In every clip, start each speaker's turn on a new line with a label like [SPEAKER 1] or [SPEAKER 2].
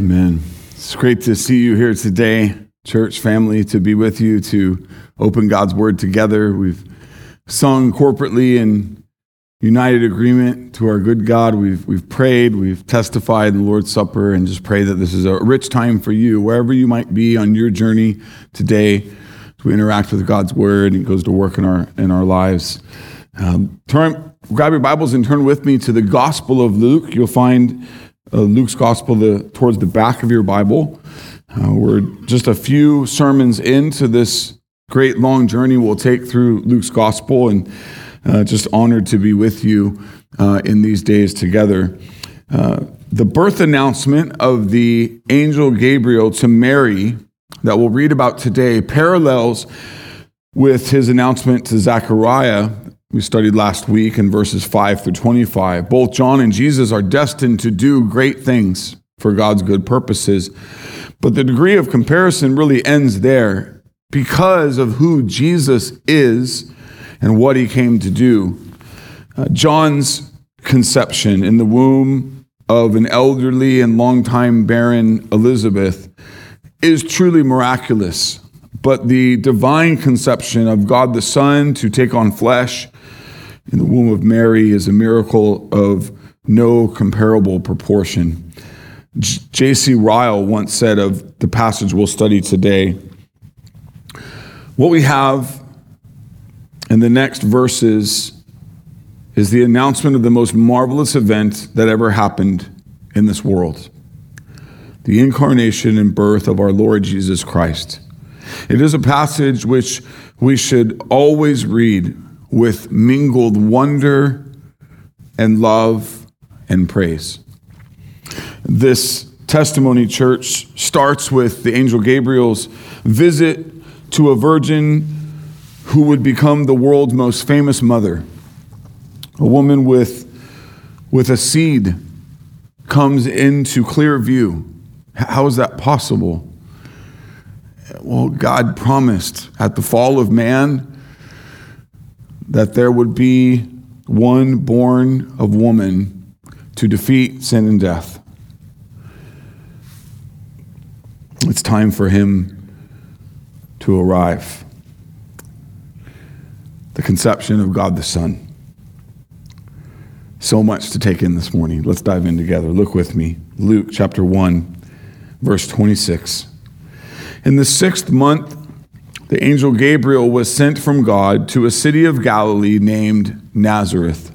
[SPEAKER 1] Amen. It's great to see you here today, church family, to be with you, to open God's word together. We've sung corporately in united agreement to our good God. We've, we've prayed, we've testified in the Lord's Supper, and just pray that this is a rich time for you, wherever you might be on your journey today, as we interact with God's word and it goes to work in our, in our lives. Um, turn, grab your Bibles and turn with me to the Gospel of Luke. You'll find Luke's Gospel the, towards the back of your Bible. Uh, we're just a few sermons into this great long journey we'll take through Luke's Gospel, and uh, just honored to be with you uh, in these days together. Uh, the birth announcement of the angel Gabriel to Mary that we'll read about today parallels with his announcement to Zechariah we studied last week in verses 5 through 25. Both John and Jesus are destined to do great things for God's good purposes, but the degree of comparison really ends there because of who Jesus is and what he came to do. Uh, John's conception in the womb of an elderly and longtime barren Elizabeth is truly miraculous. But the divine conception of God the Son to take on flesh in the womb of Mary is a miracle of no comparable proportion. J.C. Ryle once said of the passage we'll study today what we have in the next verses is the announcement of the most marvelous event that ever happened in this world the incarnation and birth of our Lord Jesus Christ. It is a passage which we should always read with mingled wonder and love and praise. This testimony church starts with the angel Gabriel's visit to a virgin who would become the world's most famous mother. A woman with, with a seed comes into clear view. How is that possible? Well, God promised at the fall of man that there would be one born of woman to defeat sin and death. It's time for him to arrive. The conception of God the Son. So much to take in this morning. Let's dive in together. Look with me. Luke chapter 1, verse 26. In the sixth month, the angel Gabriel was sent from God to a city of Galilee named Nazareth.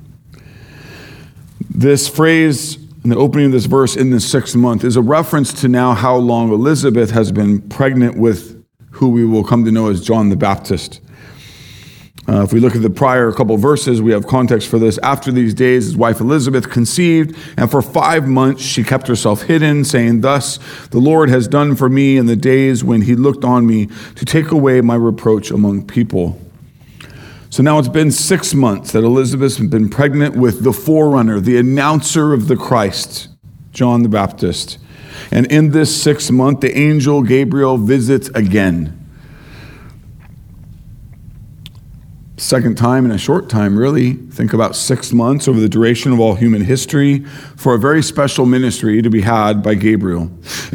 [SPEAKER 1] This phrase in the opening of this verse in the sixth month is a reference to now how long Elizabeth has been pregnant with who we will come to know as John the Baptist. Uh, if we look at the prior couple verses, we have context for this. After these days, his wife Elizabeth conceived, and for five months she kept herself hidden, saying, Thus the Lord has done for me in the days when he looked on me to take away my reproach among people. So now it's been six months that Elizabeth has been pregnant with the forerunner, the announcer of the Christ, John the Baptist. And in this sixth month, the angel Gabriel visits again. Second time in a short time, really. Think about six months over the duration of all human history for a very special ministry to be had by Gabriel.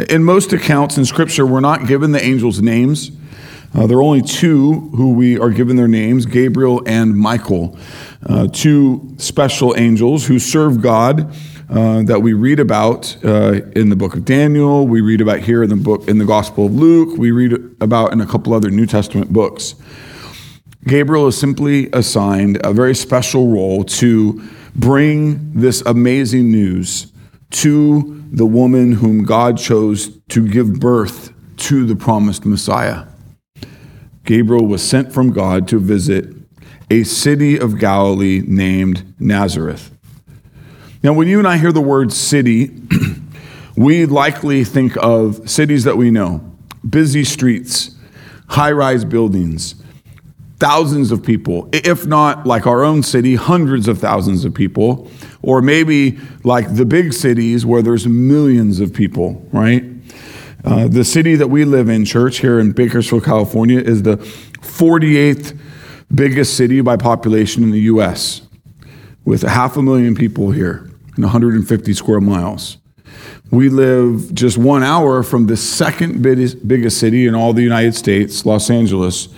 [SPEAKER 1] In most accounts in Scripture, we're not given the angels' names. Uh, there are only two who we are given their names Gabriel and Michael, uh, two special angels who serve God. Uh, that we read about uh, in the book of Daniel, we read about here in the book in the Gospel of Luke, we read about in a couple other New Testament books. Gabriel is simply assigned a very special role to bring this amazing news to the woman whom God chose to give birth to the promised Messiah. Gabriel was sent from God to visit a city of Galilee named Nazareth. Now, when you and I hear the word city, we likely think of cities that we know busy streets, high rise buildings thousands of people, if not like our own city, hundreds of thousands of people, or maybe like the big cities where there's millions of people, right? Uh, the city that we live in, church, here in Bakersfield, California, is the 48th biggest city by population in the U.S., with a half a million people here and 150 square miles. We live just one hour from the second biggest city in all the United States, Los Angeles.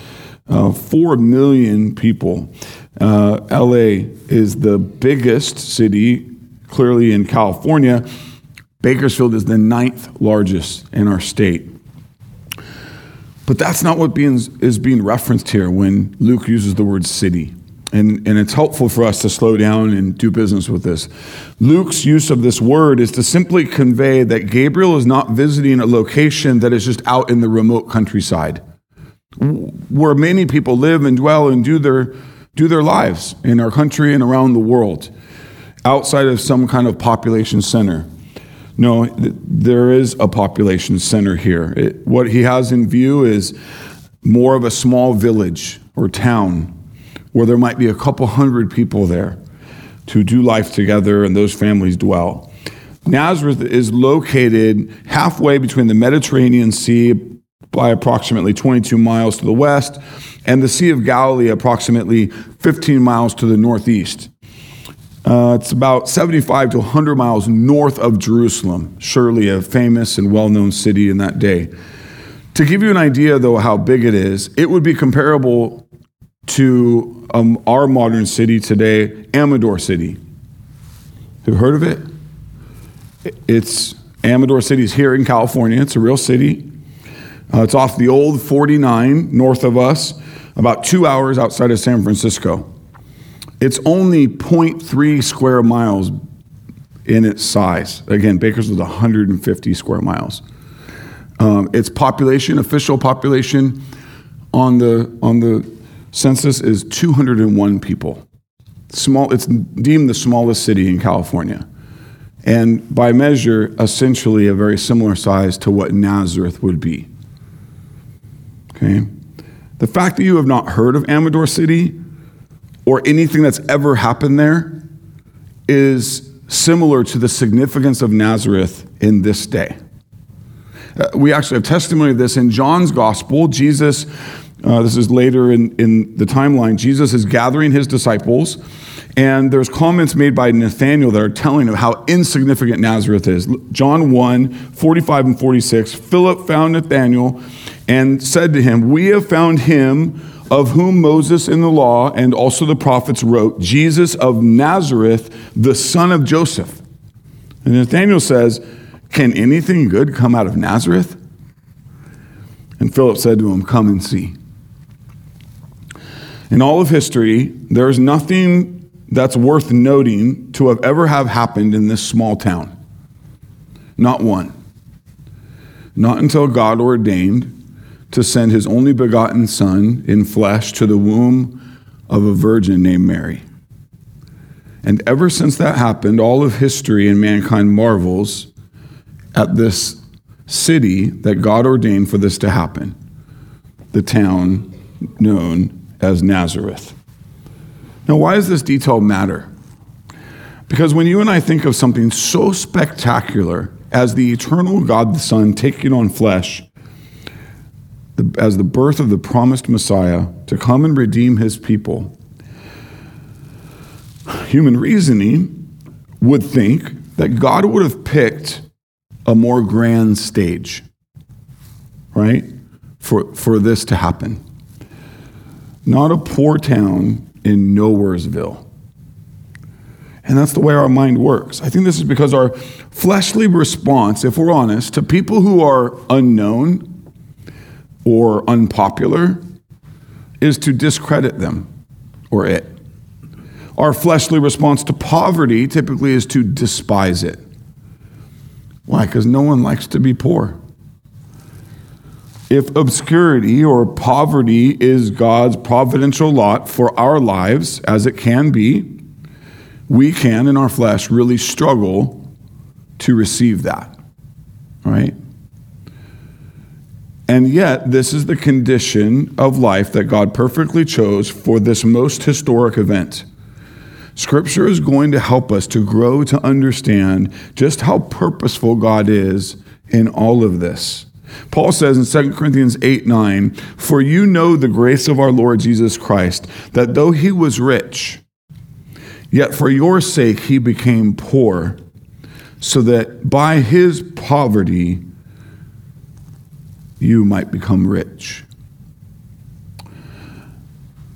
[SPEAKER 1] Uh, Four million people. Uh, LA is the biggest city, clearly in California. Bakersfield is the ninth largest in our state. But that's not what being, is being referenced here when Luke uses the word city. And, and it's helpful for us to slow down and do business with this. Luke's use of this word is to simply convey that Gabriel is not visiting a location that is just out in the remote countryside, where many people live and dwell and do their, do their lives in our country and around the world, outside of some kind of population center. No, there is a population center here. It, what he has in view is more of a small village or town where there might be a couple hundred people there to do life together and those families dwell. Nazareth is located halfway between the Mediterranean Sea by approximately 22 miles to the west and the Sea of Galilee approximately 15 miles to the northeast. Uh, it's about 75 to 100 miles north of Jerusalem, surely a famous and well known city in that day. To give you an idea, though, how big it is, it would be comparable to um, our modern city today, Amador City. Have you heard of it? It's Amador City is here in California. It's a real city. Uh, it's off the old 49 north of us, about two hours outside of San Francisco. It's only 0.3 square miles in its size. Again, Bakersfield is 150 square miles. Um, its population, official population on the, on the census is 201 people. Small, it's deemed the smallest city in California. And by measure, essentially a very similar size to what Nazareth would be. Okay? The fact that you have not heard of Amador City or anything that's ever happened there is similar to the significance of Nazareth in this day. Uh, we actually have testimony of this in John's gospel. Jesus, uh, this is later in, in the timeline, Jesus is gathering his disciples, and there's comments made by Nathanael that are telling of how insignificant Nazareth is. John 1 45 and 46 Philip found Nathanael and said to him, We have found him of whom Moses in the law and also the prophets wrote, Jesus of Nazareth, the son of Joseph. And Nathanael says, Can anything good come out of Nazareth? And Philip said to him, Come and see. In all of history, there is nothing that's worth noting to have ever have happened in this small town. Not one. Not until God ordained to send his only begotten Son in flesh to the womb of a virgin named Mary. And ever since that happened, all of history and mankind marvels at this city that God ordained for this to happen, the town known as Nazareth. Now, why does this detail matter? Because when you and I think of something so spectacular as the eternal God the Son taking on flesh, as the birth of the promised Messiah to come and redeem his people, human reasoning would think that God would have picked a more grand stage, right, for, for this to happen. Not a poor town in Nowheresville. And that's the way our mind works. I think this is because our fleshly response, if we're honest, to people who are unknown or unpopular is to discredit them or it. Our fleshly response to poverty typically is to despise it. Why? Because no one likes to be poor. If obscurity or poverty is God's providential lot for our lives, as it can be, we can, in our flesh, really struggle to receive that. Right? And yet, this is the condition of life that God perfectly chose for this most historic event. Scripture is going to help us to grow to understand just how purposeful God is in all of this. Paul says in 2 Corinthians 8 9, For you know the grace of our Lord Jesus Christ, that though he was rich, yet for your sake he became poor, so that by his poverty you might become rich.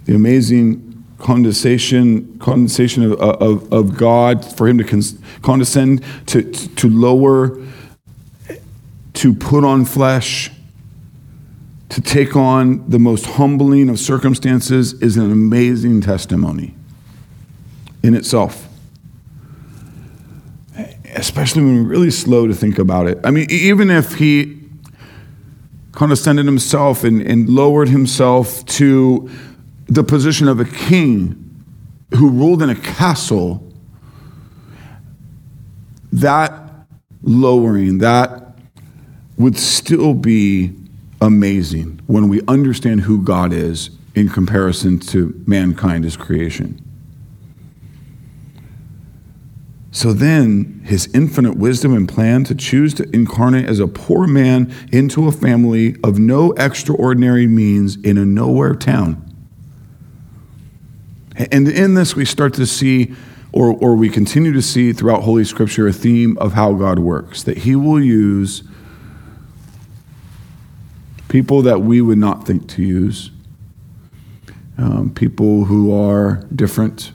[SPEAKER 1] The amazing condensation, condensation of, of, of God, for him to condescend, to, to lower, to put on flesh, to take on the most humbling of circumstances is an amazing testimony in itself. Especially when we're really slow to think about it. I mean, even if he condescended himself and, and lowered himself to the position of a king who ruled in a castle, that lowering, that would still be amazing when we understand who God is in comparison to mankind as creation. So then, his infinite wisdom and plan to choose to incarnate as a poor man into a family of no extraordinary means in a nowhere town. And in this, we start to see, or, or we continue to see throughout Holy Scripture, a theme of how God works, that He will use people that we would not think to use, um, people who are different,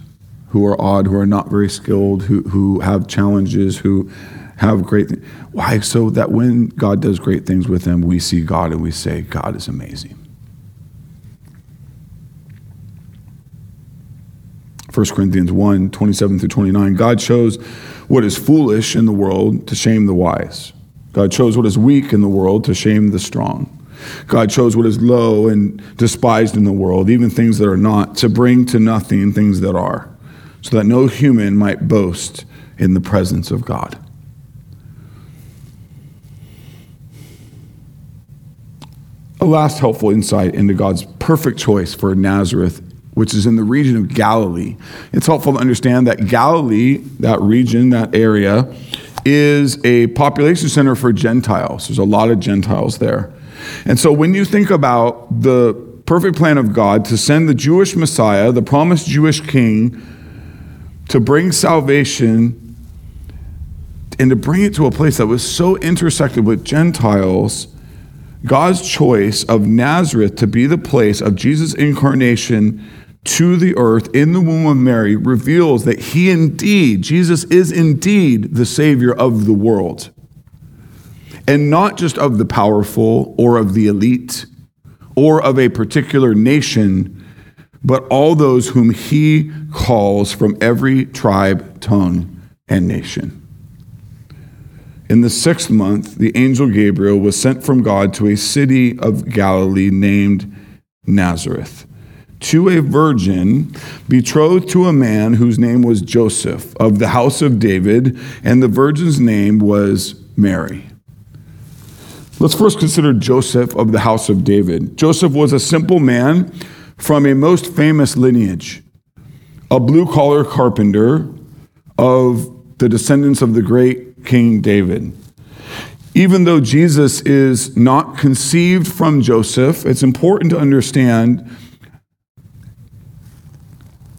[SPEAKER 1] who are odd, who are not very skilled, who, who have challenges, who have great things. Why? So that when God does great things with them, we see God and we say, God is amazing. 1 Corinthians 1 27 through 29. God chose what is foolish in the world to shame the wise. God chose what is weak in the world to shame the strong. God chose what is low and despised in the world, even things that are not, to bring to nothing things that are, so that no human might boast in the presence of God. A last helpful insight into God's perfect choice for Nazareth which is in the region of Galilee. It's helpful to understand that Galilee, that region, that area, is a population center for Gentiles. There's a lot of Gentiles there. And so when you think about the perfect plan of God to send the Jewish Messiah, the promised Jewish king, to bring salvation and to bring it to a place that was so intersected with Gentiles, God's choice of Nazareth to be the place of Jesus' incarnation to the earth in the womb of Mary reveals that he indeed, Jesus is indeed the Savior of the world. And not just of the powerful or of the elite or of a particular nation, but all those whom he calls from every tribe, tongue, and nation. In the sixth month, the angel Gabriel was sent from God to a city of Galilee named Nazareth to a virgin betrothed to a man whose name was Joseph of the house of David, and the virgin's name was Mary. Let's first consider Joseph of the house of David. Joseph was a simple man from a most famous lineage, a blue collar carpenter of the descendants of the great King David. Even though Jesus is not conceived from Joseph, it's important to understand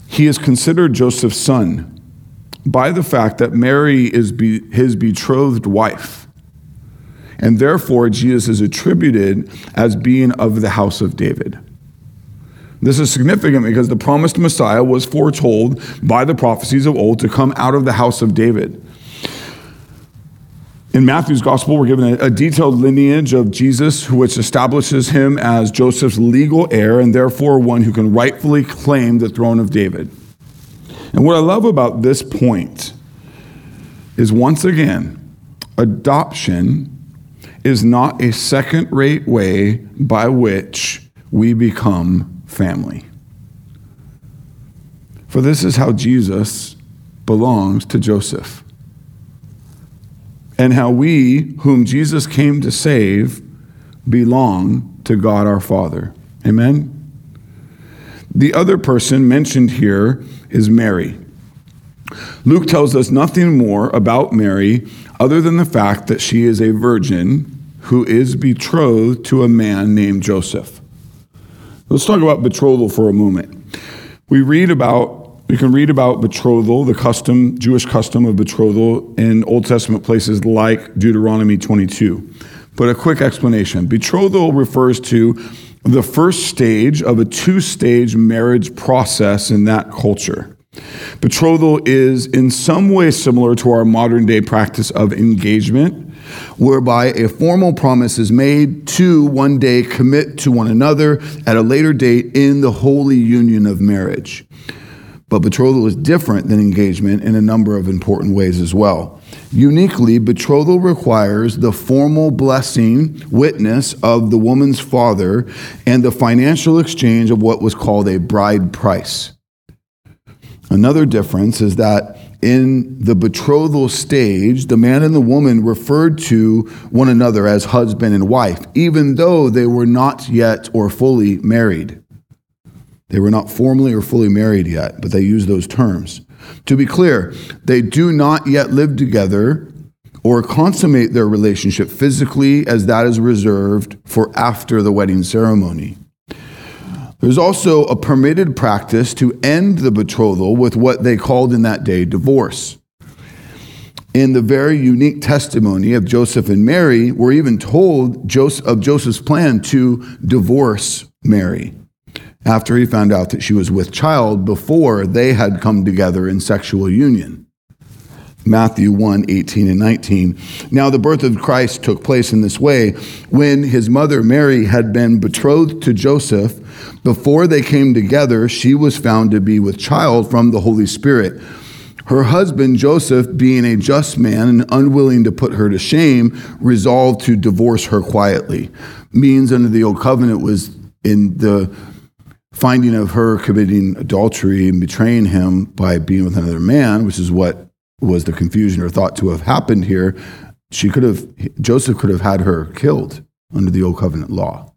[SPEAKER 1] he is considered Joseph's son by the fact that Mary is be, his betrothed wife. And therefore, Jesus is attributed as being of the house of David. This is significant because the promised Messiah was foretold by the prophecies of old to come out of the house of David. In Matthew's gospel, we're given a, detailed lineage of Jesus, which establishes him as Joseph's legal heir and therefore one who can rightfully claim the throne of David. And what I love about this point is once again, adoption is not a second rate way by which we become family. For this is how Jesus belongs to Joseph and how we, whom Jesus came to save, belong to God our Father. Amen? The other person mentioned here is Mary. Luke tells us nothing more about Mary other than the fact that she is a virgin who is betrothed to a man named Joseph. Let's talk about betrothal for a moment. We read about We can read about betrothal, the custom, Jewish custom of betrothal in Old Testament places like Deuteronomy 22. But a quick explanation. Betrothal refers to the first stage of a two stage marriage process in that culture. Betrothal is in some way similar to our modern day practice of engagement, whereby a formal promise is made to one day commit to one another at a later date in the holy union of marriage. But betrothal is different than engagement in a number of important ways as well. Uniquely, betrothal requires the formal blessing, witness of the woman's father, and the financial exchange of what was called a bride price. Another difference is that in the betrothal stage, the man and the woman referred to one another as husband and wife, even though they were not yet or fully married. They were not formally or fully married yet, but they used those terms. To be clear, they do not yet live together or consummate their relationship physically, as that is reserved for after the wedding ceremony. There's also a permitted practice to end the betrothal with what they called in that day divorce. In the very unique testimony of Joseph and Mary, we're even told of Joseph's plan to divorce Mary after he found out that she was with child before they had come together in sexual union. Matthew 1 18 and 19. Now, the birth of Christ took place in this way when his mother Mary had been betrothed to Joseph. Before they came together, she was found to be with child from the Holy Spirit. Her husband, Joseph, being a just man and unwilling to put her to shame, resolved to divorce her quietly. Means under the old covenant was in the finding of her committing adultery and betraying him by being with another man, which is what was the confusion or thought to have happened here, she could have, Joseph could have had her killed under the old covenant law.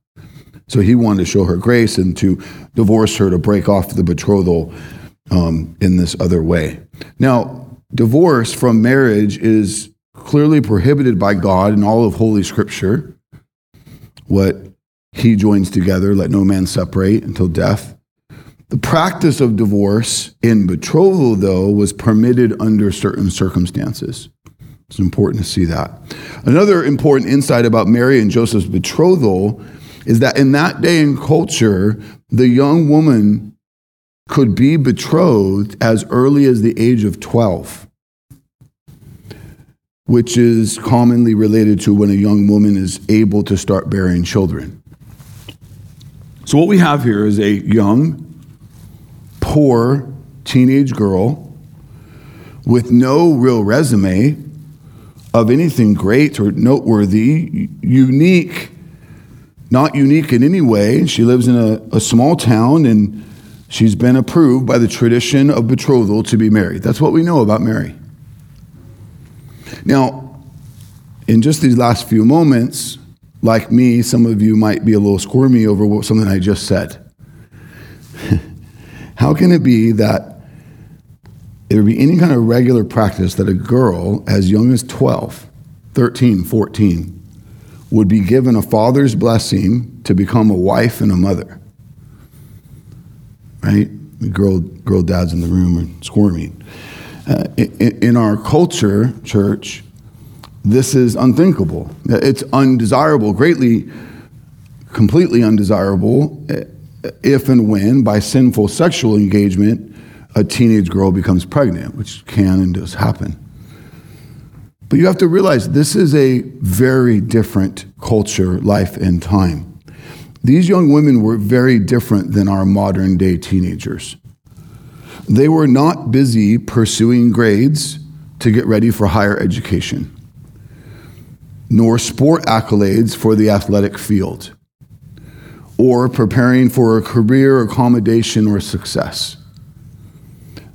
[SPEAKER 1] So he wanted to show her grace and to divorce her to break off the betrothal um, in this other way. Now, divorce from marriage is clearly prohibited by God in all of Holy Scripture. What he joins together, let no man separate until death. The practice of divorce in betrothal, though, was permitted under certain circumstances. It's important to see that. Another important insight about Mary and Joseph's betrothal is that in that day and culture, the young woman could be betrothed as early as the age of 12, which is commonly related to when a young woman is able to start bearing children. So, what we have here is a young, poor teenage girl with no real resume of anything great or noteworthy, unique, not unique in any way. She lives in a, a small town and she's been approved by the tradition of betrothal to be married. That's what we know about Mary. Now, in just these last few moments, like me, some of you might be a little squirmy over what, something I just said. How can it be that there would be any kind of regular practice that a girl as young as 12, 13, 14 would be given a father's blessing to become a wife and a mother? Right? Girl, girl dads in the room are squirming. Uh, in, in our culture, church, this is unthinkable. It's undesirable, greatly, completely undesirable if and when, by sinful sexual engagement, a teenage girl becomes pregnant, which can and does happen. But you have to realize this is a very different culture, life, and time. These young women were very different than our modern day teenagers. They were not busy pursuing grades to get ready for higher education, nor sport accolades for the athletic field or preparing for a career accommodation or success.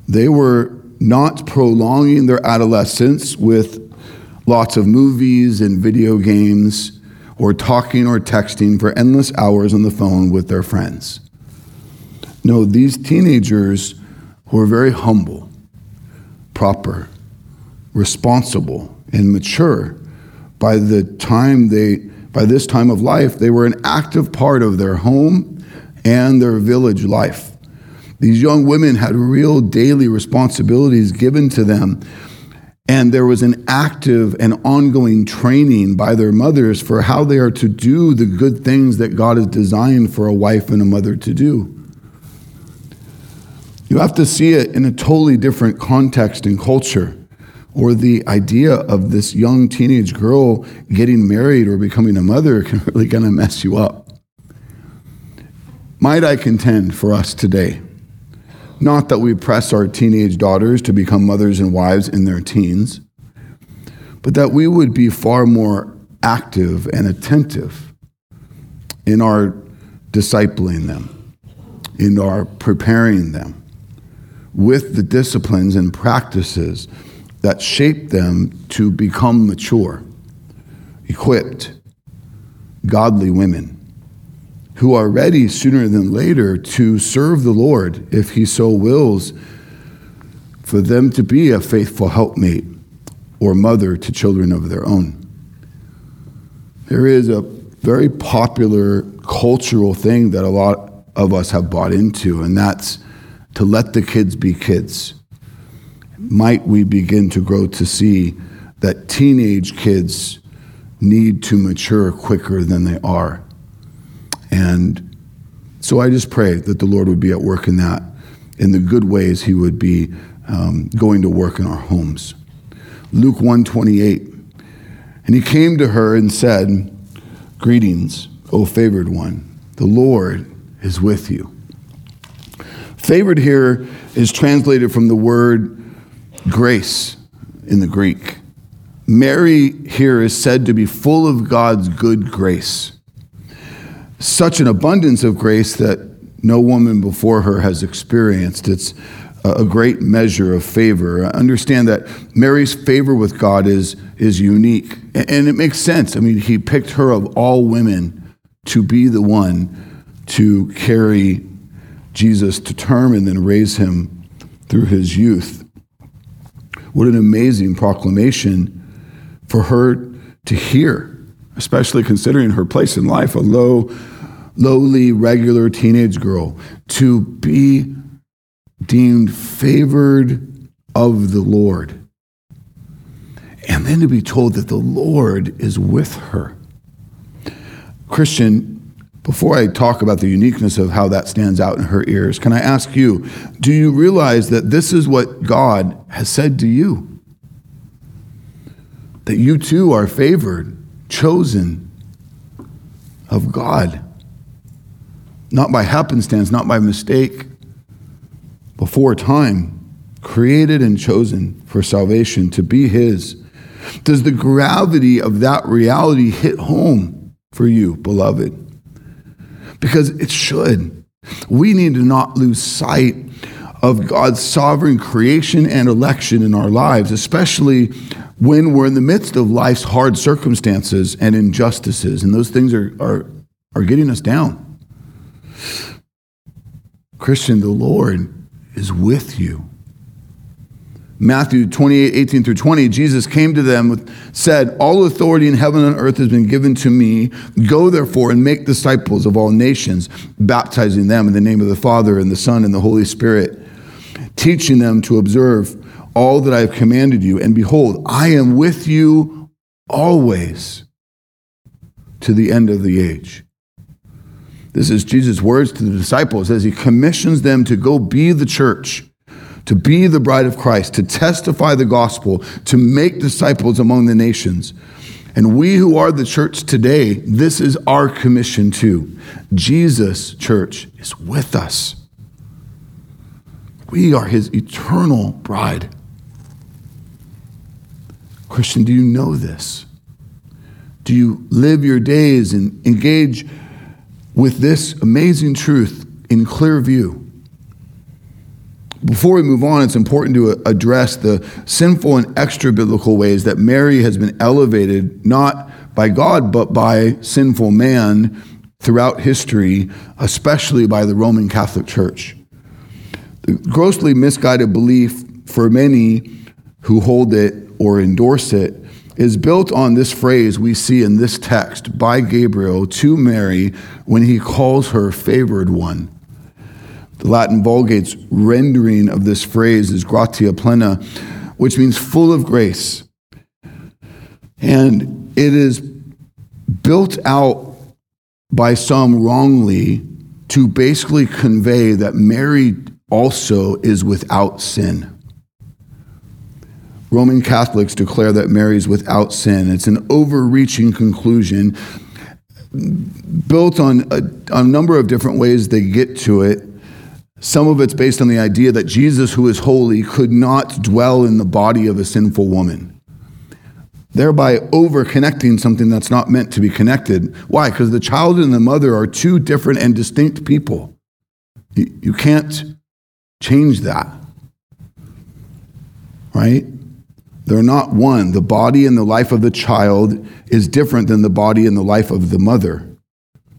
[SPEAKER 1] They were not prolonging their adolescence with lots of movies and video games or talking or texting for endless hours on the phone with their friends. No, these teenagers were very humble, proper, responsible, and mature by the time they by this time of life, they were an active part of their home and their village life. These young women had real daily responsibilities given to them. And there was an active and ongoing training by their mothers for how they are to do the good things that God has designed for a wife and a mother to do. You have to see it in a totally different context and culture. Or the idea of this young teenage girl getting married or becoming a mother can really kind of mess you up. Might I contend for us today? Not that we press our teenage daughters to become mothers and wives in their teens, but that we would be far more active and attentive in our discipling them, in our preparing them with the disciplines and practices that shape them to become mature, equipped, godly women who are ready sooner than later to serve the Lord if He so wills, for them to be a faithful helpmate or mother to children of their own. There is a very popular cultural thing that a lot of us have bought into, and that's to let the kids be kids. Might we begin to grow to see that teenage kids need to mature quicker than they are? And so I just pray that the Lord would be at work in that, in the good ways He would be um, going to work in our homes. Luke 128. And he came to her and said, Greetings, O favored one, the Lord is with you. Favored here is translated from the word grace in the Greek. Mary here is said to be full of God's good grace such an abundance of grace that no woman before her has experienced. It's a great measure of favor. Understand that Mary's favor with God is, is unique. And it makes sense. I mean, he picked her of all women to be the one to carry Jesus to term and then raise him through his youth. What an amazing proclamation for her to hear, especially considering her place in life, a low lowly, regular teenage girl to be deemed favored of the Lord. And then to be told that the Lord is with her. Christian, before I talk about the uniqueness of how that stands out in her ears, can I ask you, do you realize that this is what God has said to you? That you too are favored, chosen of God not by happenstance, not by mistake, before time, created and chosen for salvation to be His. Does the gravity of that reality hit home for you, beloved? Because it should. We need to not lose sight of God's sovereign creation and election in our lives, especially when we're in the midst of life's hard circumstances and injustices, and those things are, are, are getting us down. Christian, the Lord is with you. Matthew 28, 18 through 20, Jesus came to them said, All authority in heaven and earth has been given to me. Go therefore and make disciples of all nations, baptizing them in the name of the Father and the Son and the Holy Spirit, teaching them to observe all that I have commanded you. And behold, I am with you always to the end of the age. This is Jesus' words to the disciples as he commissions them to go be the church, to be the bride of Christ, to testify the gospel, to make disciples among the nations. And we who are the church today, this is our commission too. Jesus, church, is with us. We are his eternal bride. Christian, do you know this? Do you live your days and engage with this amazing truth in clear view. Before we move on, it's important to uh, address the sinful and extra biblical ways that Mary has been elevated, not by God, but by sinful man throughout history, especially by the Roman Catholic Church. The grossly misguided belief for many who hold it or endorse it is built on this phrase we see in this text by Gabriel to Mary when he calls her favored one. The Latin Vulgate's rendering of this phrase is gratia plena, which means full of grace. And it is built out by some wrongly to basically convey that Mary also is without sin. Roman Catholics declare that Mary is without sin. It's an overreaching conclusion built on a, a, number of different ways they get to it. Some of it's based on the idea that Jesus, who is holy, could not dwell in the body of a sinful woman, thereby over connecting something that's not meant to be connected. Why? Because the child and the mother are two different and distinct people. You, you can't change that. Right? They're not one. The body and the life of the child is different than the body and the life of the mother.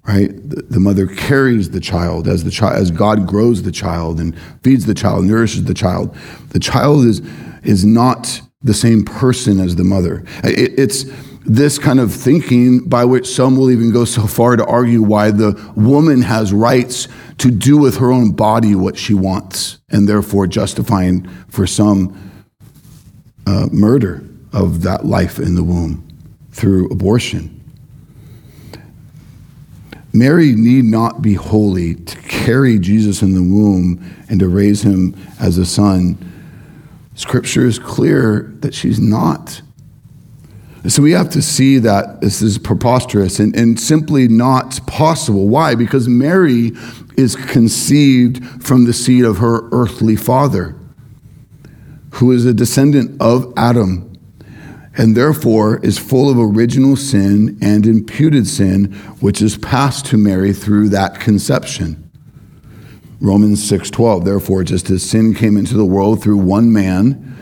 [SPEAKER 1] Right? The, the mother carries the child as the child as God grows the child and feeds the child, nourishes the child. The child is is not the same person as the mother. It, it's this kind of thinking by which some will even go so far to argue why the woman has rights to do with her own body what she wants, and therefore justifying for some uh, murder of that life in the womb through abortion. Mary need not be holy to carry Jesus in the womb and to raise him as a son. Scripture is clear that she's not. So we have to see that this is preposterous and, and simply not possible. Why? Because Mary is conceived from the seed of her earthly father who is a descendant of Adam and therefore is full of original sin and imputed sin, which is passed to Mary through that conception. Romans 6:12 Therefore just as sin came into the world through one man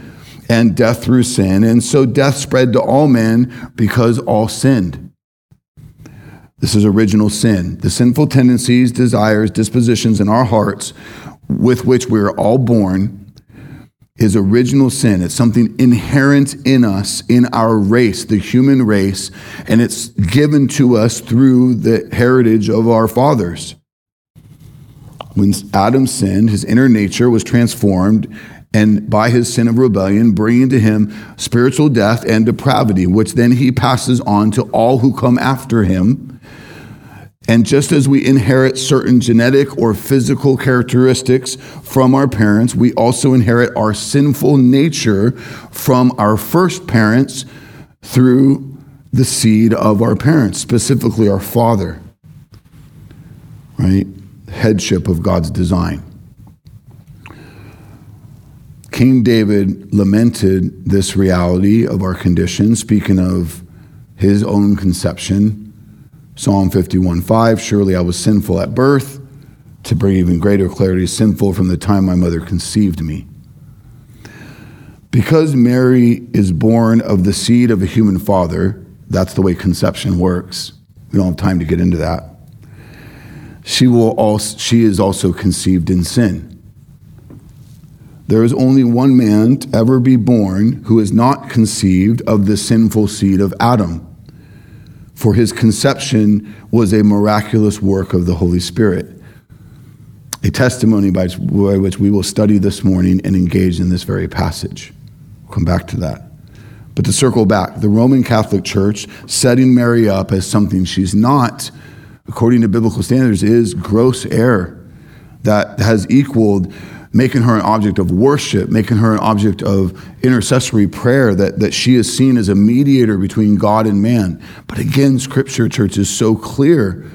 [SPEAKER 1] and death through sin and so death spread to all men because all sinned. This is original sin. The sinful tendencies, desires, dispositions in our hearts with which we are all born is original sin. It's something inherent in us, in our race, the human race, and it's given to us through the heritage of our fathers. When Adam sinned, his inner nature was transformed, and by his sin of rebellion, bringing to him spiritual death and depravity, which then he passes on to all who come after him and just as we inherit certain genetic or physical characteristics from our parents, we also inherit our sinful nature from our first parents through the seed of our parents, specifically our father. Right? Headship of God's design. King David lamented this reality of our condition, speaking of his own conception Psalm 51 5, surely I was sinful at birth, to bring even greater clarity, sinful from the time my mother conceived me. Because Mary is born of the seed of a human father, that's the way conception works. We don't have time to get into that. She, will also, she is also conceived in sin. There is only one man to ever be born who is not conceived of the sinful seed of Adam for his conception was a miraculous work of the Holy Spirit. A testimony by which we will study this morning and engage in this very passage. We'll come back to that. But to circle back, the Roman Catholic Church setting Mary up as something she's not, according to biblical standards, is gross error that has equaled making her an object of worship, making her an object of intercessory prayer, that, that she is seen as a mediator between God and man. But again, Scripture, church, is so clear.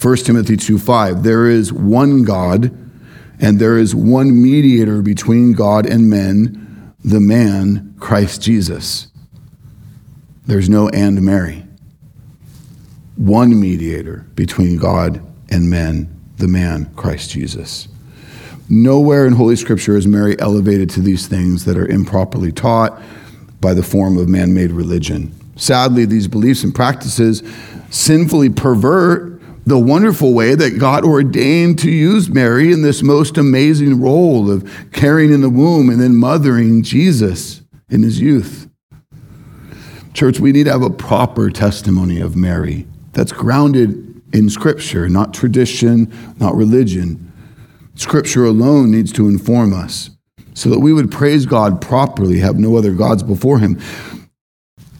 [SPEAKER 1] 1 Timothy 2 5, there is one God, and there is one mediator between God and men, the man, Christ Jesus. There's no and Mary. One mediator between God and men, the man, Christ Jesus. Nowhere in Holy Scripture is Mary elevated to these things that are improperly taught by the form of man made religion. Sadly, these beliefs and practices sinfully pervert the wonderful way that God ordained to use Mary in this most amazing role of carrying in the womb and then mothering Jesus in his youth. Church, we need to have a proper testimony of Mary that's grounded in Scripture, not tradition, not religion Scripture alone needs to inform us so that we would praise God properly, have no other gods before Him,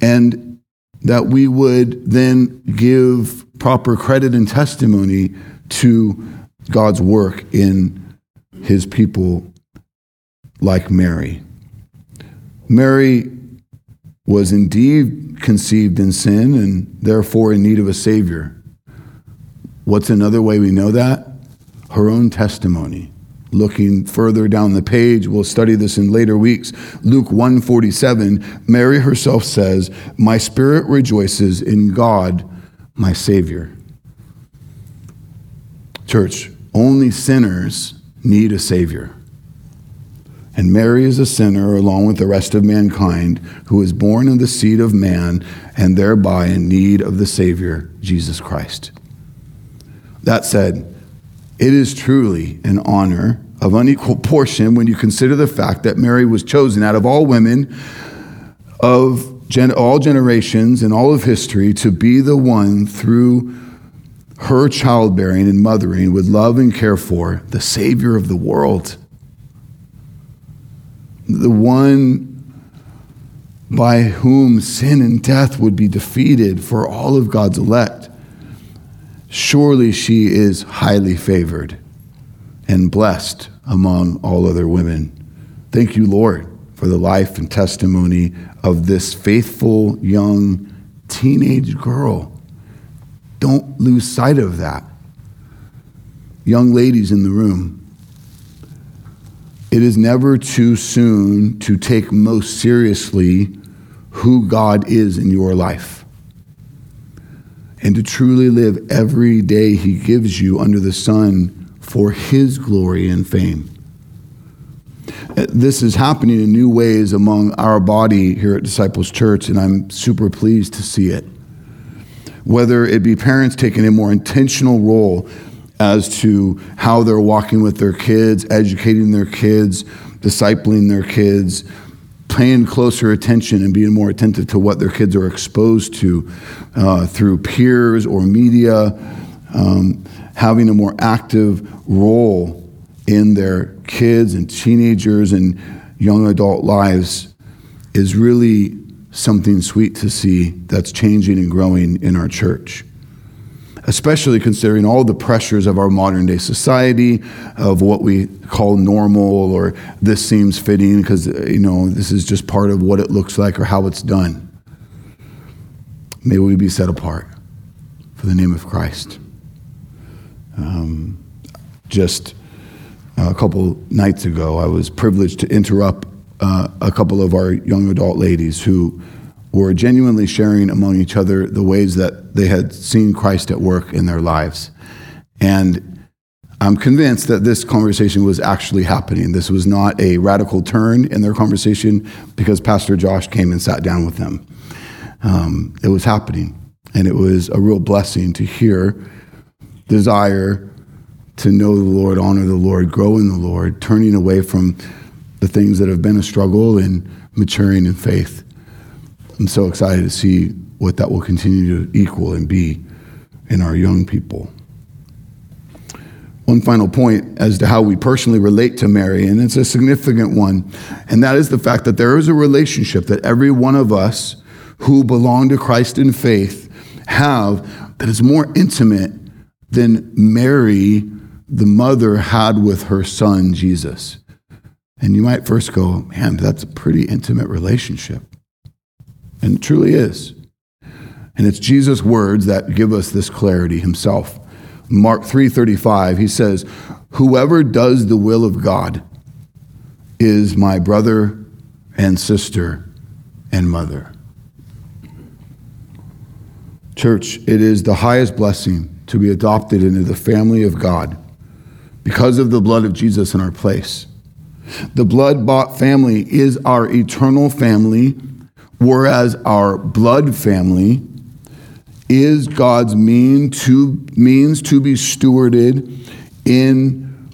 [SPEAKER 1] and that we would then give proper credit and testimony to God's work in His people like Mary. Mary was indeed conceived in sin and therefore in need of a Savior. What's another way we know that? Her own testimony. Looking further down the page, we'll study this in later weeks. Luke 147, Mary herself says, My spirit rejoices in God, my Savior. Church, only sinners need a Savior. And Mary is a sinner along with the rest of mankind who is born in the seed of man and thereby in need of the Savior, Jesus Christ. That said, it is truly an honor of unequal portion when you consider the fact that Mary was chosen out of all women of gen- all generations and all of history to be the one through her childbearing and mothering would love and care for the Savior of the world the one by whom sin and death would be defeated for all of God's elect. Surely she is highly favored and blessed among all other women. Thank you, Lord, for the life and testimony of this faithful young teenage girl. Don't lose sight of that. Young ladies in the room, it is never too soon to take most seriously who God is in your life and to truly live every day He gives you under the sun for His glory and fame. This is happening in new ways among our body here at Disciples Church, and I'm super pleased to see it. Whether it be parents taking a more intentional role as to how they're walking with their kids, educating their kids, discipling their kids, paying closer attention and being more attentive to what their kids are exposed to uh, through peers or media, um, having a more active role in their kids and teenagers and young adult lives is really something sweet to see that's changing and growing in our church especially considering all the pressures of our modern day society, of what we call normal, or this seems fitting because, you know, this is just part of what it looks like or how it's done. May we be set apart for the name of Christ. Um, just a couple nights ago, I was privileged to interrupt uh, a couple of our young adult ladies who were genuinely sharing among each other the ways that they had seen Christ at work in their lives. And I'm convinced that this conversation was actually happening. This was not a radical turn in their conversation because Pastor Josh came and sat down with them. Um, it was happening. And it was a real blessing to hear desire to know the Lord, honor the Lord, grow in the Lord, turning away from the things that have been a struggle and maturing in faith. I'm so excited to see what that will continue to equal and be in our young people. One final point as to how we personally relate to Mary, and it's a significant one, and that is the fact that there is a relationship that every one of us who belong to Christ in faith have that is more intimate than Mary, the mother, had with her son, Jesus. And you might first go, man, that's a pretty intimate relationship. And it truly is. And it's Jesus' words that give us this clarity himself. Mark 3:35, he says, "Whoever does the will of God is my brother and sister and mother." Church, it is the highest blessing to be adopted into the family of God because of the blood of Jesus in our place. The blood bought family is our eternal family whereas our blood family is God's mean to, means to be stewarded in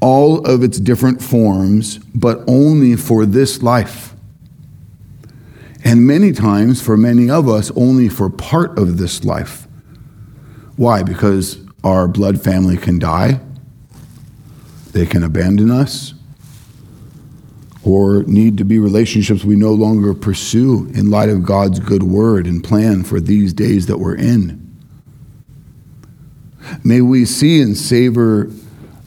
[SPEAKER 1] all of its different forms, but only for this life. And many times, for many of us, only for part of this life. Why? Because our blood family can die, they can abandon us, or need to be relationships we no longer pursue in light of God's good word and plan for these days that we're in. May we see and savor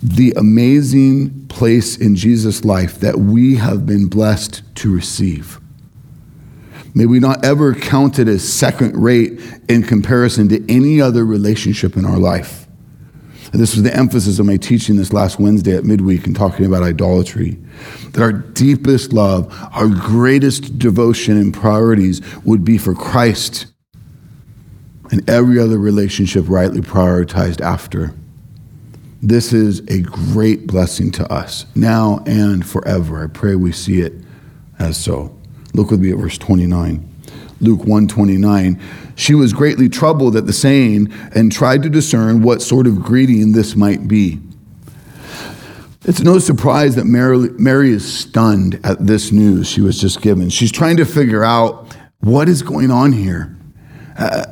[SPEAKER 1] the amazing place in Jesus' life that we have been blessed to receive. May we not ever count it as second rate in comparison to any other relationship in our life. And this was the emphasis of my teaching this last Wednesday at midweek and talking about idolatry. That our deepest love, our greatest devotion and priorities would be for Christ and every other relationship rightly prioritized after. This is a great blessing to us now and forever. I pray we see it as so. Look with me at verse 29. Luke 129. She was greatly troubled at the saying and tried to discern what sort of greeting this might be. It's no surprise that Mary, Mary is stunned at this news she was just given. She's trying to figure out what is going on here. Uh,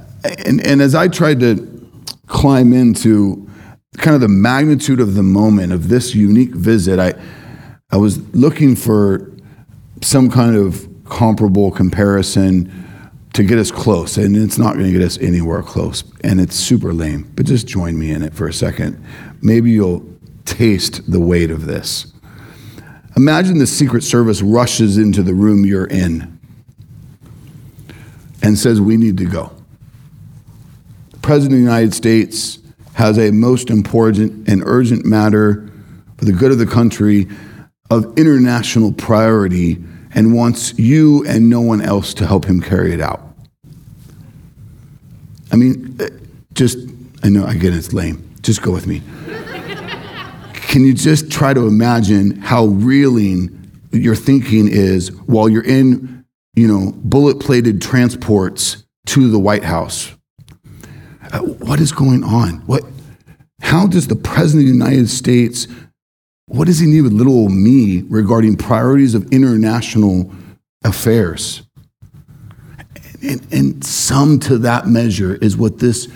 [SPEAKER 1] and, and as I tried to climb into kind of the magnitude of the moment of this unique visit, I, I was looking for some kind of comparable comparison to get us close, and it's not going to get us anywhere close, and it's super lame. But just join me in it for a second. Maybe you'll taste the weight of this. Imagine the Secret Service rushes into the room you're in and says, We need to go. The President of the United States has a most important and urgent matter for the good of the country of international priority and wants you and no one else to help him carry it out. I mean, uh, just, I know, again, it's lame. Just go with me. Can you just try to imagine how reeling your thinking is while you're in, you know, bullet plated transports to the White House? Uh, what is going on? What, how does the President of the United States, what does he need with little old me regarding priorities of international affairs? And, and some to that measure is what this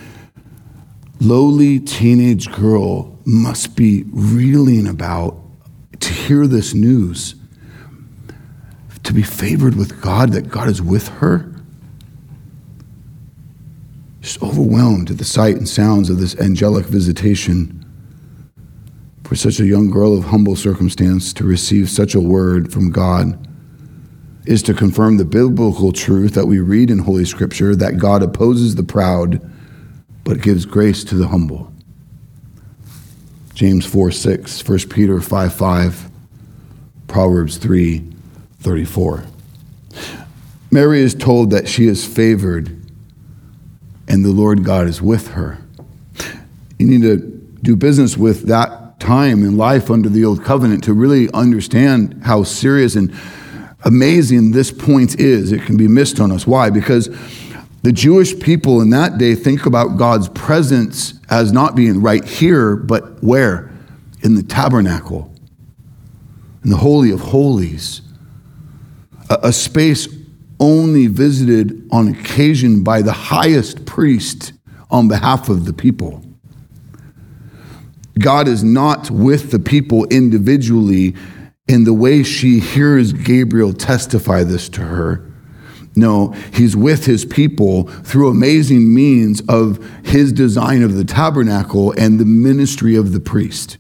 [SPEAKER 1] lowly teenage girl must be reeling about to hear this news, to be favored with God, that God is with her. Just overwhelmed at the sight and sounds of this angelic visitation. For such a young girl of humble circumstance to receive such a word from God is to confirm the biblical truth that we read in Holy Scripture that God opposes the proud but gives grace to the humble. James 4 6, 1 Peter 5 5, Proverbs 3 34. Mary is told that she is favored and the Lord God is with her. You need to do business with that time in life under the old covenant to really understand how serious and amazing this point is, it can be missed on us. Why? Because the Jewish people in that day think about God's presence as not being right here, but where? In the tabernacle, in the Holy of Holies, a, a space only visited on occasion by the highest priest on behalf of the people. God is not with the people individually in the way she hears Gabriel testify this to her. No, he's with his people through amazing means of his design of the tabernacle and the ministry of the priest.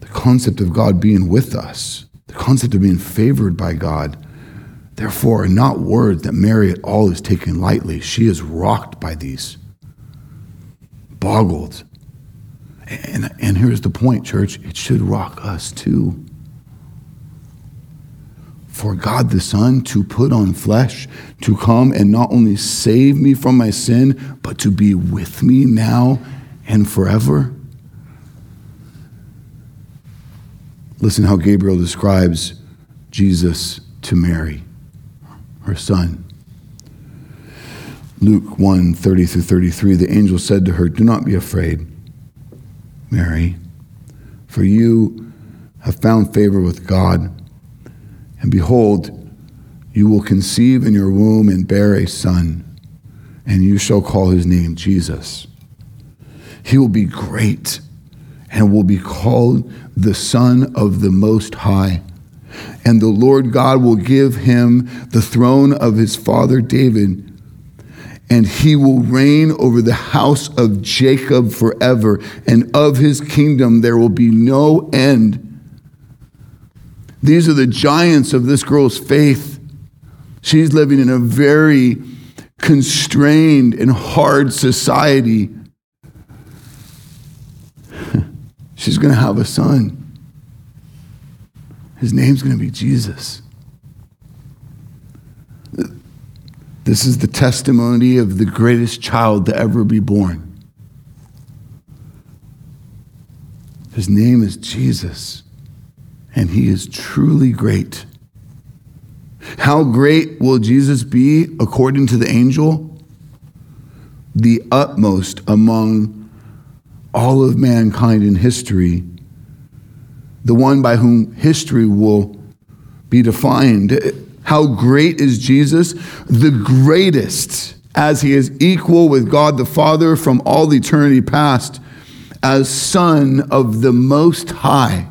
[SPEAKER 1] The concept of God being with us, the concept of being favored by God, therefore, are not words that Mary at all is taking lightly. She is rocked by these, boggled and, and here's the point, church it should rock us too. For God the Son to put on flesh, to come and not only save me from my sin, but to be with me now and forever. Listen how Gabriel describes Jesus to Mary, her son. Luke 1 30 through 33, the angel said to her, Do not be afraid. Mary, for you have found favor with God. And behold, you will conceive in your womb and bear a son, and you shall call his name Jesus. He will be great and will be called the Son of the Most High. And the Lord God will give him the throne of his father David, and he will reign over the house of Jacob forever, and of his kingdom there will be no end. These are the giants of this girl's faith. She's living in a very constrained and hard society. She's going to have a son. His name's going to be Jesus. This is the testimony of the greatest child to ever be born. His name is Jesus, and he is truly great. How great will Jesus be according to the angel? The utmost among all of mankind in history, the one by whom history will be defined. How great is Jesus? The greatest, as he is equal with God the Father from all eternity past, as Son of the Most High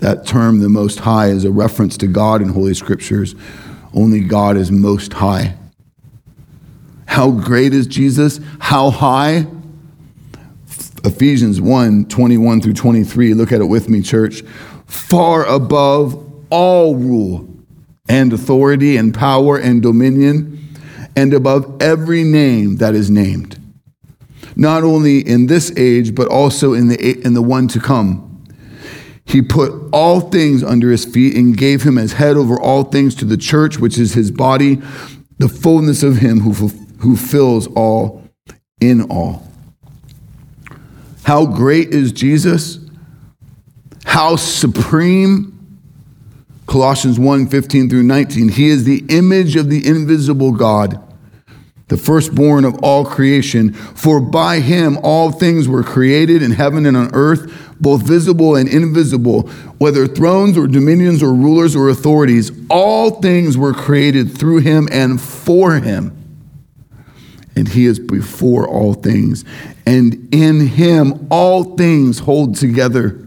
[SPEAKER 1] that term, the Most High, is a reference to God in Holy Scriptures. Only God is Most High. How great is Jesus? How high? Ephesians 1 21 through 23. Look at it with me, church. Far above all rule and authority and power and dominion, and above every name that is named, not only in this age, but also in the, in the one to come. He put all things under his feet and gave him as head over all things to the church, which is his body, the fullness of him who, who fills all in all. How great is Jesus? How supreme? Colossians 1 15 through 19. He is the image of the invisible God the firstborn of all creation. For by him all things were created in heaven and on earth, both visible and invisible, whether thrones or dominions or rulers or authorities. All things were created through him and for him. And he is before all things. And in him all things hold together.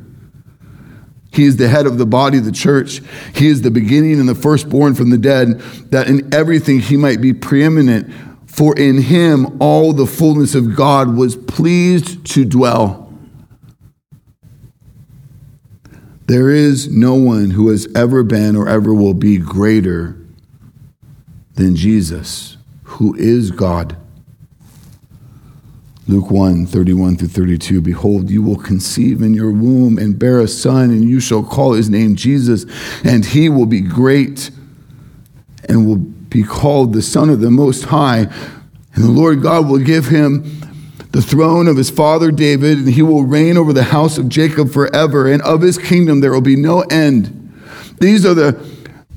[SPEAKER 1] He is the head of the body the church. He is the beginning and the firstborn from the dead, that in everything he might be preeminent. For in him all the fullness of God was pleased to dwell. There is no one who has ever been or ever will be greater than Jesus, who is God. Luke 1 31 through 32 Behold, you will conceive in your womb and bear a son, and you shall call his name Jesus, and he will be great and will be called the Son of the Most High, and the Lord God will give him the throne of his father David, and he will reign over the house of Jacob forever, and of his kingdom there will be no end. These are the,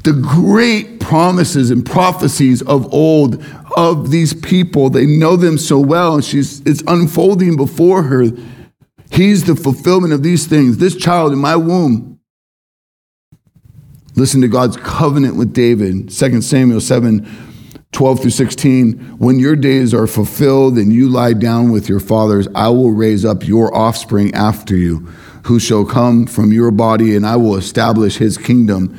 [SPEAKER 1] the great promises and prophecies of old of these people. They know them so well, and she's, it's unfolding before her. He's the fulfillment of these things. This child in my womb Listen to God's covenant with David, 2 Samuel 7 12 through 16. When your days are fulfilled and you lie down with your fathers, I will raise up your offspring after you, who shall come from your body, and I will establish his kingdom.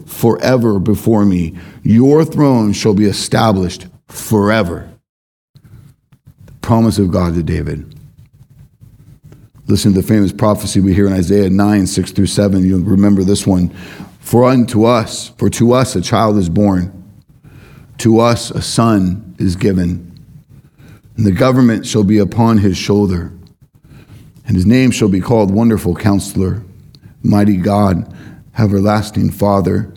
[SPEAKER 1] forever before me. Your throne shall be established forever. The promise of God to David. Listen to the famous prophecy we hear in Isaiah 9, 6 through 7. You'll remember this one. For unto us, for to us a child is born, to us a son is given, and the government shall be upon his shoulder. And his name shall be called Wonderful Counselor, Mighty God, Everlasting Father,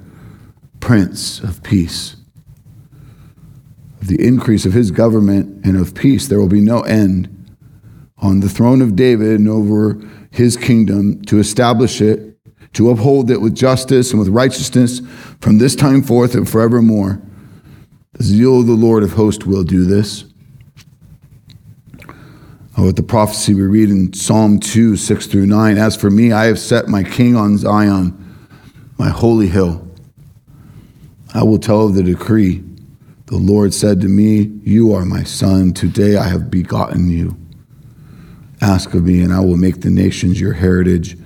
[SPEAKER 1] Prince of Peace. of the increase of his government and of peace, there will be no end on the throne of David and over his kingdom to establish it, to uphold it with justice and with righteousness from this time forth and forevermore. The zeal of the Lord of hosts will do this. Oh, what the prophecy we read in Psalm 2, 6 through 9. As for me, I have set my king on Zion, my holy hill. I will tell of the decree. The Lord said to me, You are my son. Today I have begotten you. Ask of me, and I will make the nations your heritage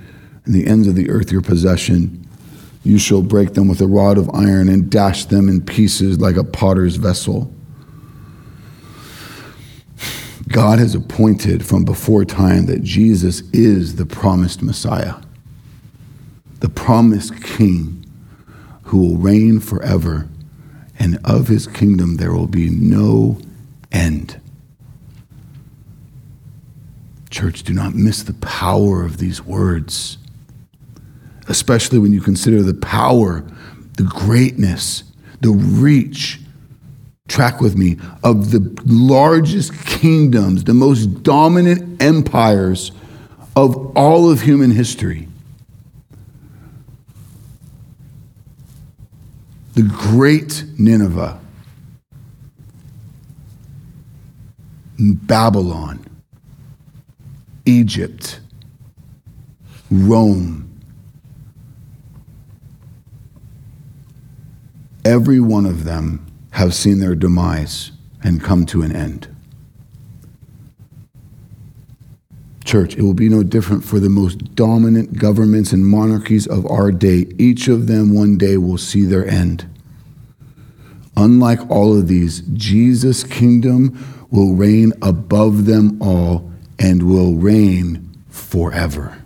[SPEAKER 1] and the ends of the earth your possession. You shall break them with a rod of iron and dash them in pieces like a potter's vessel. God has appointed from before time that Jesus is the promised Messiah, the promised King who will reign forever, and of his kingdom there will be no end. Church, do not miss the power of these words, especially when you consider the power, the greatness, the reach track with me, of the largest kingdoms, the most dominant empires of all of human history. The great Nineveh, Babylon, Egypt, Rome, every one of them have seen their demise and come to an end. Church, it will be no different for the most dominant governments and monarchies of our day. Each of them one day will see their end. Unlike all of these, Jesus' kingdom will reign above them all and will reign forever.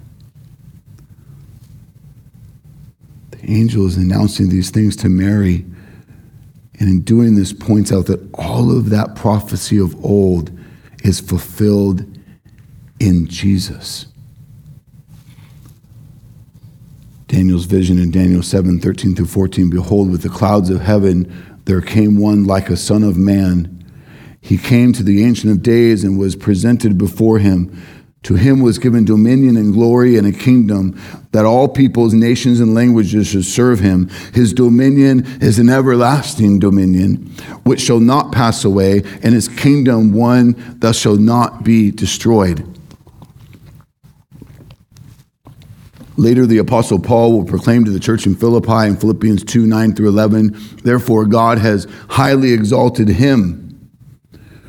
[SPEAKER 1] The angel is announcing these things to Mary and in doing this, points out that all of that prophecy of old is fulfilled in Jesus. Daniel's vision in Daniel 7 13 through 14 Behold, with the clouds of heaven there came one like a son of man. He came to the Ancient of Days and was presented before him. To him was given dominion and glory and a kingdom that all peoples, nations, and languages should serve him. His dominion is an everlasting dominion which shall not pass away, and his kingdom one that shall not be destroyed. Later, the Apostle Paul will proclaim to the church in Philippi in Philippians 2 9 through 11, therefore, God has highly exalted him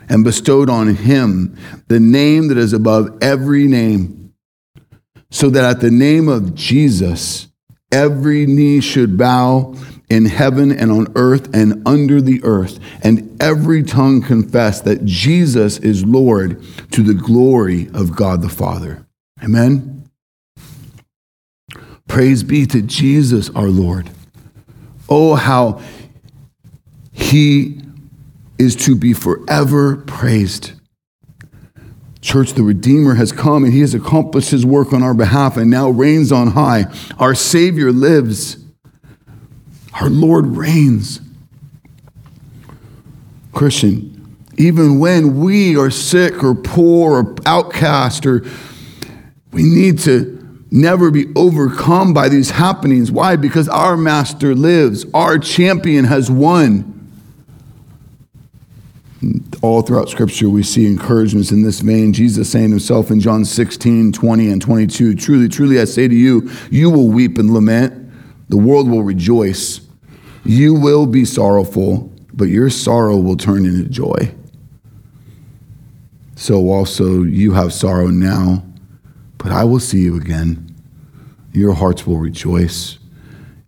[SPEAKER 1] and bestowed on him the name that is above every name, so that at the name of Jesus, every knee should bow in heaven and on earth and under the earth, and every tongue confess that Jesus is Lord to the glory of God the Father. Amen. Praise be to Jesus our Lord. Oh, how he is to be forever praised. Church, the Redeemer has come and he has accomplished his work on our behalf and now reigns on high. Our Savior lives. Our Lord reigns. Christian, even when we are sick or poor or outcast or we need to never be overcome by these happenings. Why? Because our master lives. Our champion has won all throughout Scripture, we see encouragements in this vein. Jesus saying himself in John 16, 20, and 22 Truly, truly, I say to you, you will weep and lament, the world will rejoice. You will be sorrowful, but your sorrow will turn into joy. So also you have sorrow now, but I will see you again. Your hearts will rejoice,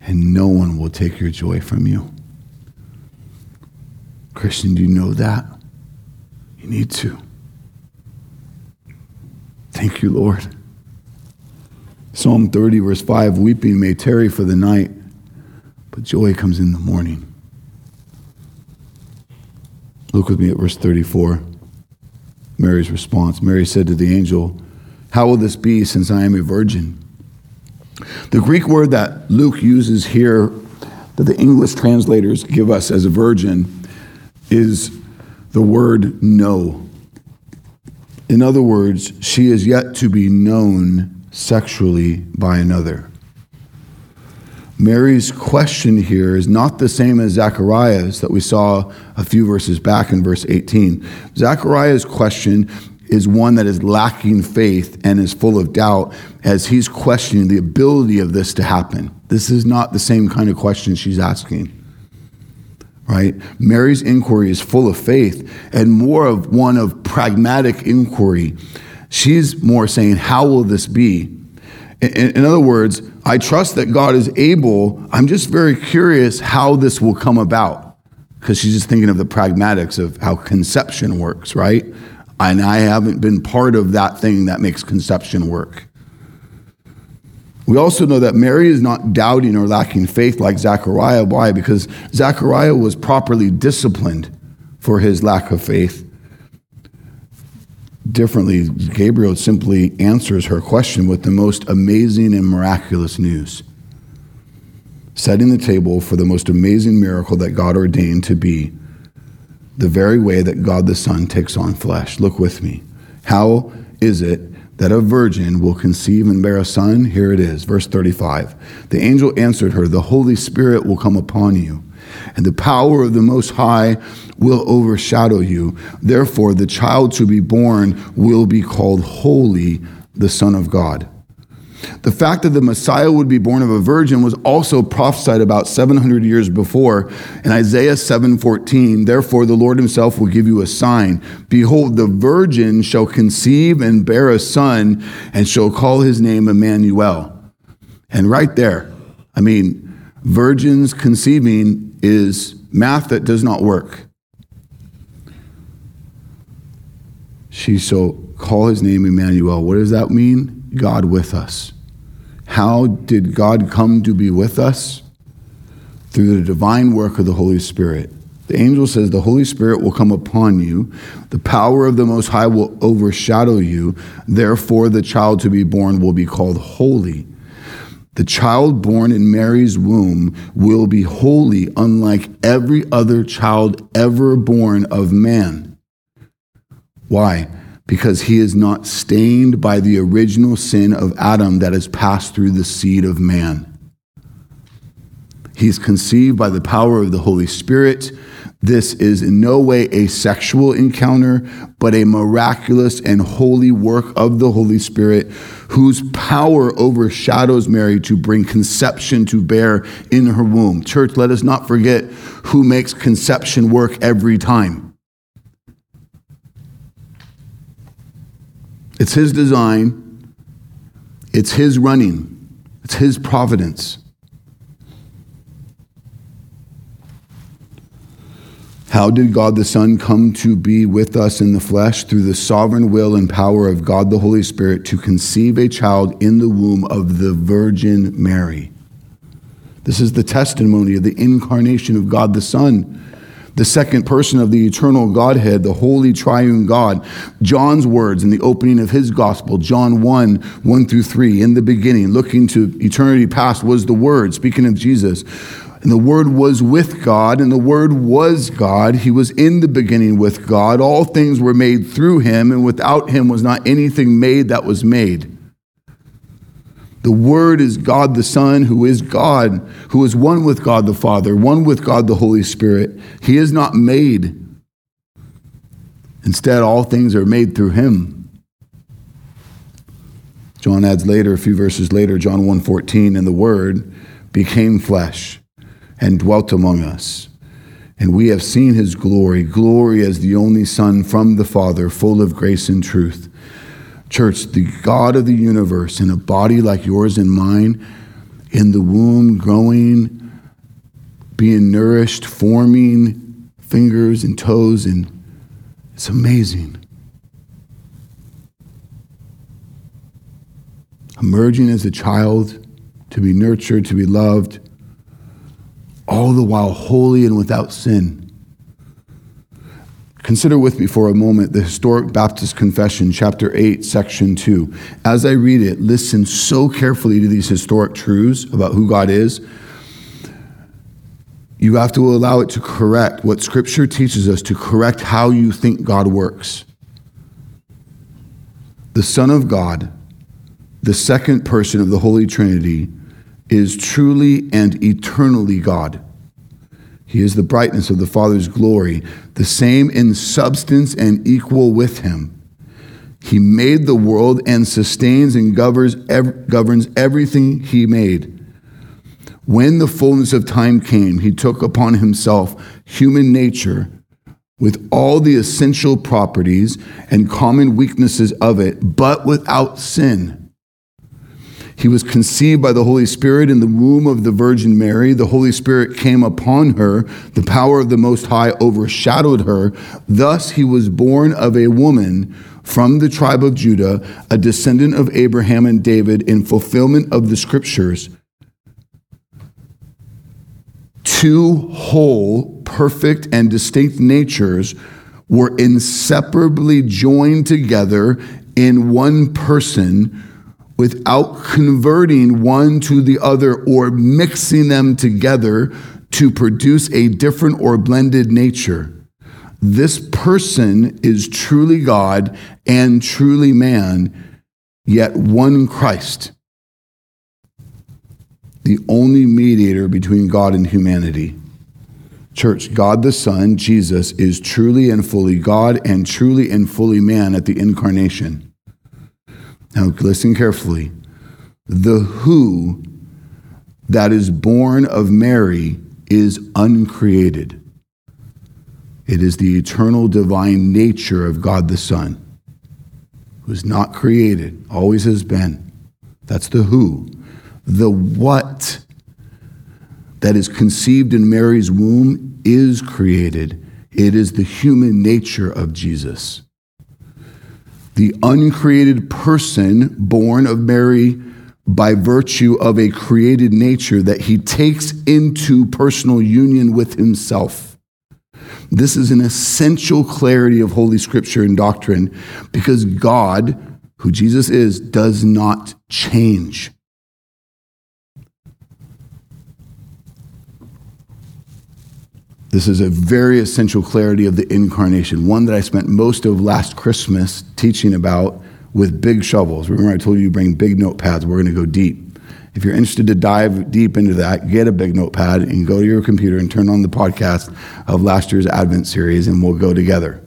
[SPEAKER 1] and no one will take your joy from you. Christian, do you know that? You need to. Thank you, Lord. Psalm 30, verse 5 Weeping may tarry for the night, but joy comes in the morning. Look with me at verse 34. Mary's response. Mary said to the angel, How will this be since I am a virgin? The Greek word that Luke uses here, that the English translators give us as a virgin, is the word no. In other words, she is yet to be known sexually by another. Mary's question here is not the same as Zachariah's that we saw a few verses back in verse 18. Zachariah's question is one that is lacking faith and is full of doubt as he's questioning the ability of this to happen. This is not the same kind of question she's asking. Right? Mary's inquiry is full of faith and more of one of pragmatic inquiry. She's more saying, How will this be? In, in other words, I trust that God is able. I'm just very curious how this will come about because she's just thinking of the pragmatics of how conception works, right? And I haven't been part of that thing that makes conception work. We also know that Mary is not doubting or lacking faith like Zechariah. Why? Because Zechariah was properly disciplined for his lack of faith. Differently, Gabriel simply answers her question with the most amazing and miraculous news, setting the table for the most amazing miracle that God ordained to be the very way that God the Son takes on flesh. Look with me. How is it that a virgin will conceive and bear a son? Here it is, verse 35. The angel answered her, The Holy Spirit will come upon you, and the power of the Most High will overshadow you. Therefore, the child to be born will be called Holy, the Son of God. The fact that the Messiah would be born of a virgin was also prophesied about 700 years before in Isaiah 7:14. Therefore the Lord himself will give you a sign. Behold, the virgin shall conceive and bear a son and shall call his name Emmanuel. And right there, I mean, virgins conceiving is math that does not work. She shall call his name Emmanuel. What does that mean? God with us. How did God come to be with us? Through the divine work of the Holy Spirit. The angel says, The Holy Spirit will come upon you. The power of the Most High will overshadow you. Therefore, the child to be born will be called holy. The child born in Mary's womb will be holy, unlike every other child ever born of man. Why? Because he is not stained by the original sin of Adam that has passed through the seed of man. He's conceived by the power of the Holy Spirit. This is in no way a sexual encounter, but a miraculous and holy work of the Holy Spirit, whose power overshadows Mary to bring conception to bear in her womb. Church, let us not forget who makes conception work every time. It's His design, it's His running, it's His providence. How did God the Son come to be with us in the flesh? Through the sovereign will and power of God the Holy Spirit to conceive a child in the womb of the Virgin Mary. This is the testimony of the incarnation of God the Son the second person of the eternal Godhead, the holy triune God. John's words in the opening of his gospel, John 1 1 through 3, in the beginning, looking to eternity past, was the Word, speaking of Jesus. And the Word was with God, and the Word was God. He was in the beginning with God. All things were made through him, and without him was not anything made that was made. The Word is God the Son, who is God, who is one with God the Father, one with God the Holy Spirit. He is not made. Instead, all things are made through him. John adds later, a few verses later, John 1:14, and the Word became flesh and dwelt among us. And we have seen his glory, glory as the only Son from the Father, full of grace and truth. Church, the God of the universe in a body like yours and mine, in the womb, growing, being nourished, forming fingers and toes, and it's amazing. Emerging as a child, to be nurtured, to be loved, all the while holy and without sin. Consider with me for a moment the Historic Baptist Confession, chapter 8, section 2. As I read it, listen so carefully to these historic truths about who God is. You have to allow it to correct what Scripture teaches us to correct how you think God works. The Son of God, the second person of the Holy Trinity, is truly and eternally God. He is the brightness of the Father's glory, the same in substance and equal with Him. He made the world and sustains and governs, governs everything He made. When the fullness of time came, He took upon Himself human nature with all the essential properties and common weaknesses of it, but without sin. He was conceived by the Holy Spirit in the womb of the Virgin Mary. The Holy Spirit came upon her. The power of the Most High overshadowed her. Thus, he was born of a woman from the tribe of Judah, a descendant of Abraham and David, in fulfillment of the scriptures. Two whole, perfect, and distinct natures were inseparably joined together in one person without converting one to the other or mixing them together to produce a different or blended nature. This person is truly God and truly man, yet one Christ, the only mediator between God and humanity. Church, God the Son, Jesus, is truly and fully God and truly and fully man at the incarnation. Now, listen carefully. The who that is born of Mary is uncreated. It is the eternal divine nature of God the Son, who is not created, always has been. That's the who. The what that is conceived in Mary's womb is created. It is the human nature of Jesus the uncreated person born of Mary by virtue of a created nature that he takes into personal union with himself. This is an essential clarity of Holy Scripture and doctrine because God, who Jesus is, does not change. This is a very essential clarity of the incarnation, one that I spent most of last Christmas teaching about with big shovels. Remember, I told you to bring big notepads. We're going to go deep. If you're interested to dive deep into that, get a big notepad and go to your computer and turn on the podcast of last year's Advent series, and we'll go together.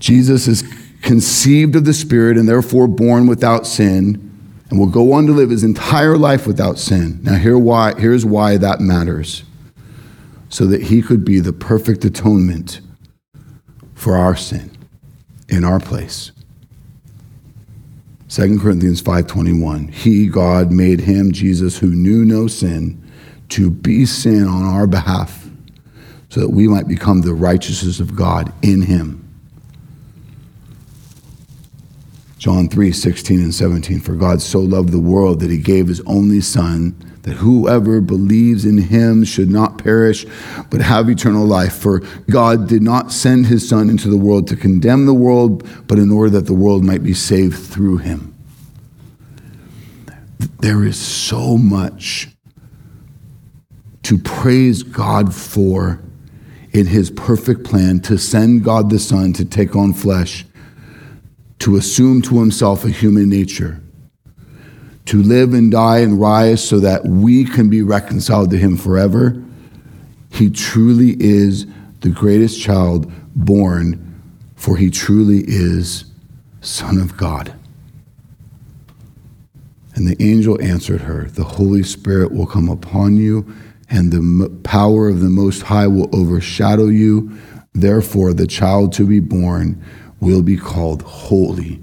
[SPEAKER 1] Jesus is conceived of the Spirit and therefore born without sin, and will go on to live his entire life without sin. Now, here why, here's why that matters so that he could be the perfect atonement for our sin in our place. 2 Corinthians 5:21 He God made him Jesus who knew no sin to be sin on our behalf so that we might become the righteousness of God in him. John 3, 16 and 17. For God so loved the world that he gave his only Son, that whoever believes in him should not perish, but have eternal life. For God did not send his Son into the world to condemn the world, but in order that the world might be saved through him. There is so much to praise God for in his perfect plan to send God the Son to take on flesh to assume to himself a human nature, to live and die and rise so that we can be reconciled to him forever. He truly is the greatest child born, for he truly is Son of God. And the angel answered her, The Holy Spirit will come upon you, and the power of the Most High will overshadow you. Therefore, the child to be born will be called holy,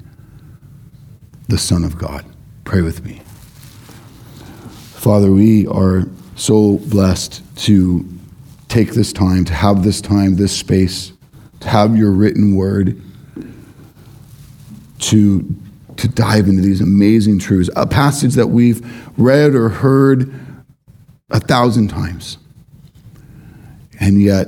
[SPEAKER 1] the Son of God. Pray with me. Father, we are so blessed to take this time, to have this time, this space, to have your written word, to, to dive into these amazing truths. A passage that we've read or heard a thousand times. And yet,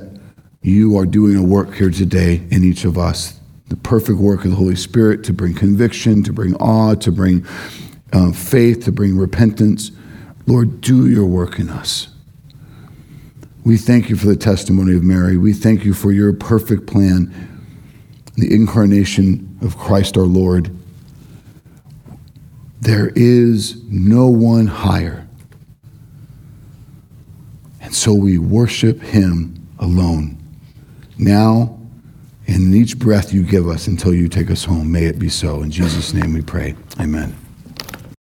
[SPEAKER 1] you are doing a work here today in each of us the perfect work of the Holy Spirit to bring conviction, to bring awe, to bring uh, faith, to bring repentance. Lord, do your work in us. We thank you for the testimony of Mary. We thank you for your perfect plan, the incarnation of Christ our Lord. There is no one higher. And so we worship him alone. Now, in each breath you give us until you take us home, may it be so. In Jesus' name we pray. Amen.